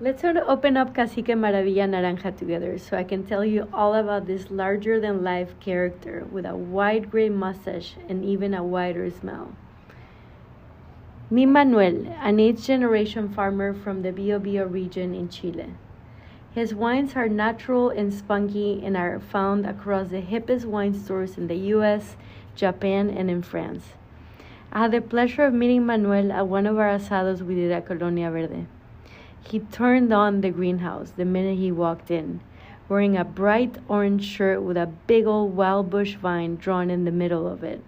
Let's sort of open up Cacique Maravilla Naranja together so I can tell you all about this larger than life character with a wide gray mustache and even a wider smile. Mi Manuel, an eighth generation farmer from the Biobío region in Chile. His wines are natural and spunky and are found across the hippest wine stores in the US, Japan, and in France. I had the pleasure of meeting Manuel at one of our asados we did at Colonia Verde. He turned on the greenhouse the minute he walked in, wearing a bright orange shirt with a big old wild bush vine drawn in the middle of it.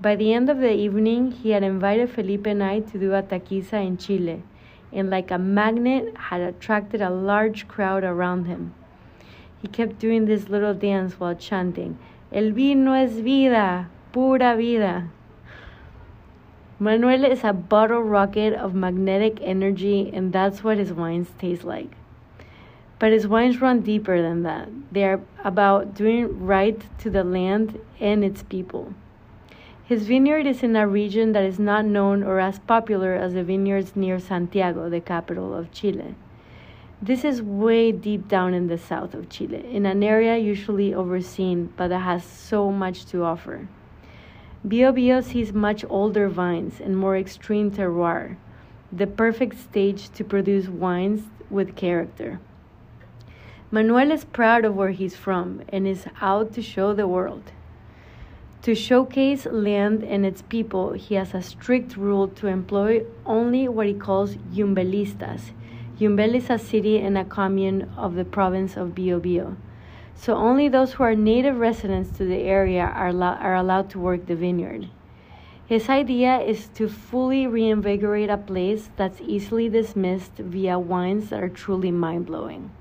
By the end of the evening, he had invited Felipe and I to do a taquiza in Chile, and like a magnet had attracted a large crowd around him. He kept doing this little dance while chanting, El vino es vida, pura vida. Manuel is a bottle rocket of magnetic energy, and that's what his wines taste like. But his wines run deeper than that. They are about doing right to the land and its people. His vineyard is in a region that is not known or as popular as the vineyards near Santiago, the capital of Chile. This is way deep down in the south of Chile, in an area usually overseen, but that has so much to offer. Biobío sees much older vines and more extreme terroir, the perfect stage to produce wines with character. Manuel is proud of where he's from and is out to show the world. To showcase land and its people, he has a strict rule to employ only what he calls yumbelistas. Yumbel is a city and a commune of the province of Biobío. So only those who are native residents to the area are, lo- are allowed to work the vineyard. His idea is to fully reinvigorate a place that's easily dismissed via wines that are truly mind blowing.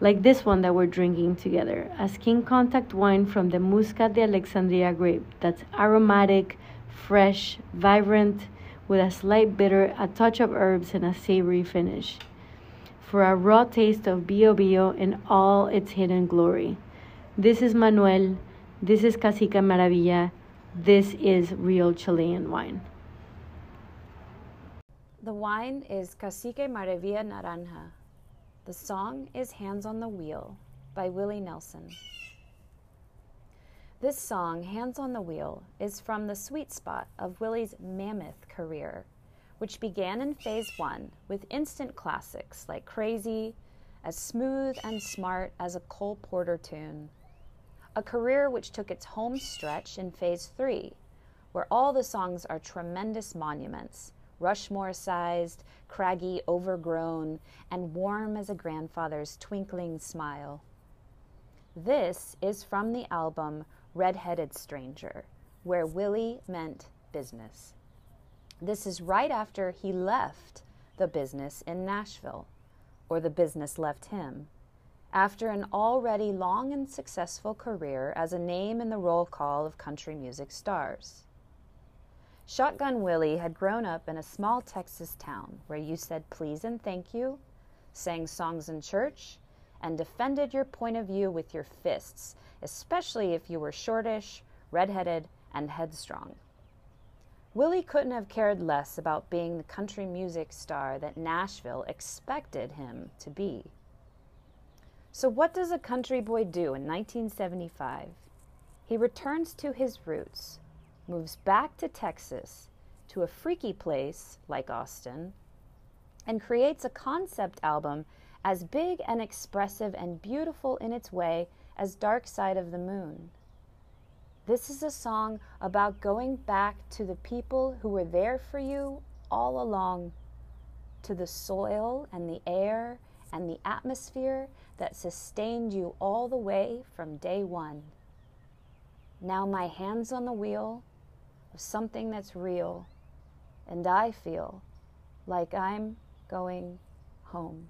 Like this one that we're drinking together, a skin contact wine from the Muscat de Alexandria grape that's aromatic, fresh, vibrant, with a slight bitter, a touch of herbs, and a savory finish for a raw taste of Biobío in all its hidden glory. This is Manuel. This is Cacique Maravilla. This is real Chilean wine. The wine is Cacique Maravilla Naranja. The song is Hands on the Wheel by Willie Nelson. This song, Hands on the Wheel, is from the sweet spot of Willie's mammoth career which began in phase one with instant classics like Crazy, as smooth and smart as a Cole Porter tune. A career which took its home stretch in phase three, where all the songs are tremendous monuments, Rushmore sized, craggy, overgrown, and warm as a grandfather's twinkling smile. This is from the album Red-Headed Stranger, where Willie meant business. This is right after he left the business in Nashville, or the business left him, after an already long and successful career as a name in the roll call of country music stars. Shotgun Willie had grown up in a small Texas town where you said please and thank you, sang songs in church, and defended your point of view with your fists, especially if you were shortish, redheaded, and headstrong. Willie couldn't have cared less about being the country music star that Nashville expected him to be. So, what does a country boy do in 1975? He returns to his roots, moves back to Texas, to a freaky place like Austin, and creates a concept album as big and expressive and beautiful in its way as Dark Side of the Moon. This is a song about going back to the people who were there for you all along, to the soil and the air and the atmosphere that sustained you all the way from day one. Now my hand's on the wheel of something that's real, and I feel like I'm going home.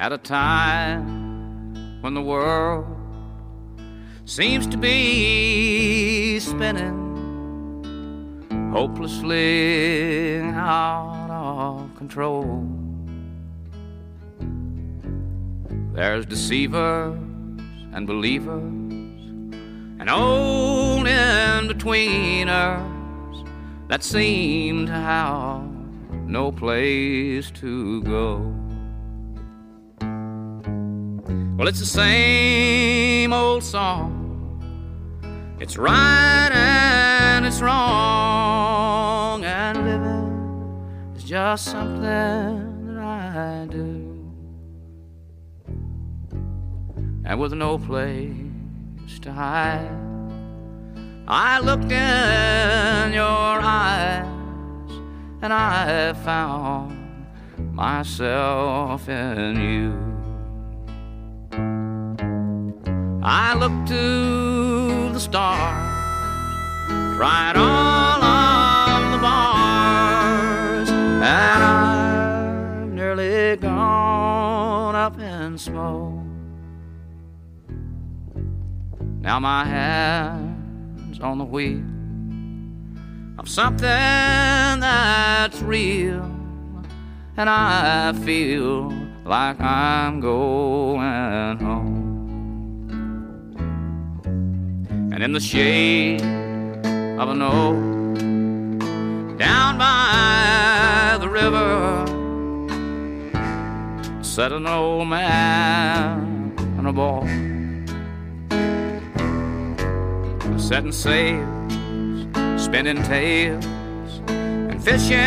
At a time when the world seems to be spinning hopelessly out of control. There's deceivers and believers and old in betweeners that seem to have no place to go. Well, it's the same old song. It's right and it's wrong, and living is just something that I do. And with no place to hide, I looked in your eyes and I found myself in you. I looked to the stars, tried all of the bars, and I've nearly gone up in smoke. Now my hand's on the wheel of something that's real, and I feel like I'm going home. And in the shade of an oak down by the river, sat an old man and a boy setting sails, spinning tales, and fishing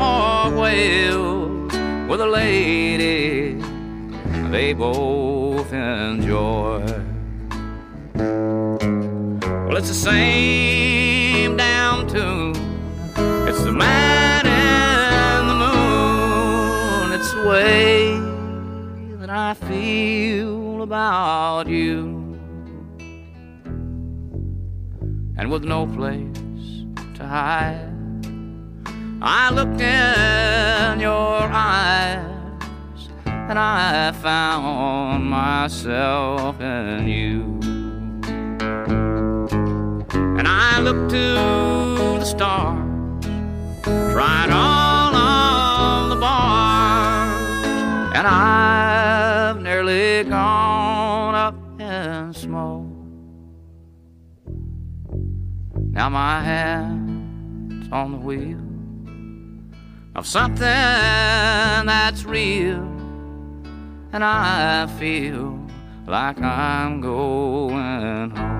for whales with a lady they both enjoy. It's the same down tune. It's the man and the moon. It's the way that I feel about you. and with no place to hide. I looked in your eyes and I found myself in you. Looked to the stars, tried all of the bars, and I've nearly gone up in smoke. Now my hand's on the wheel of something that's real, and I feel like I'm going home.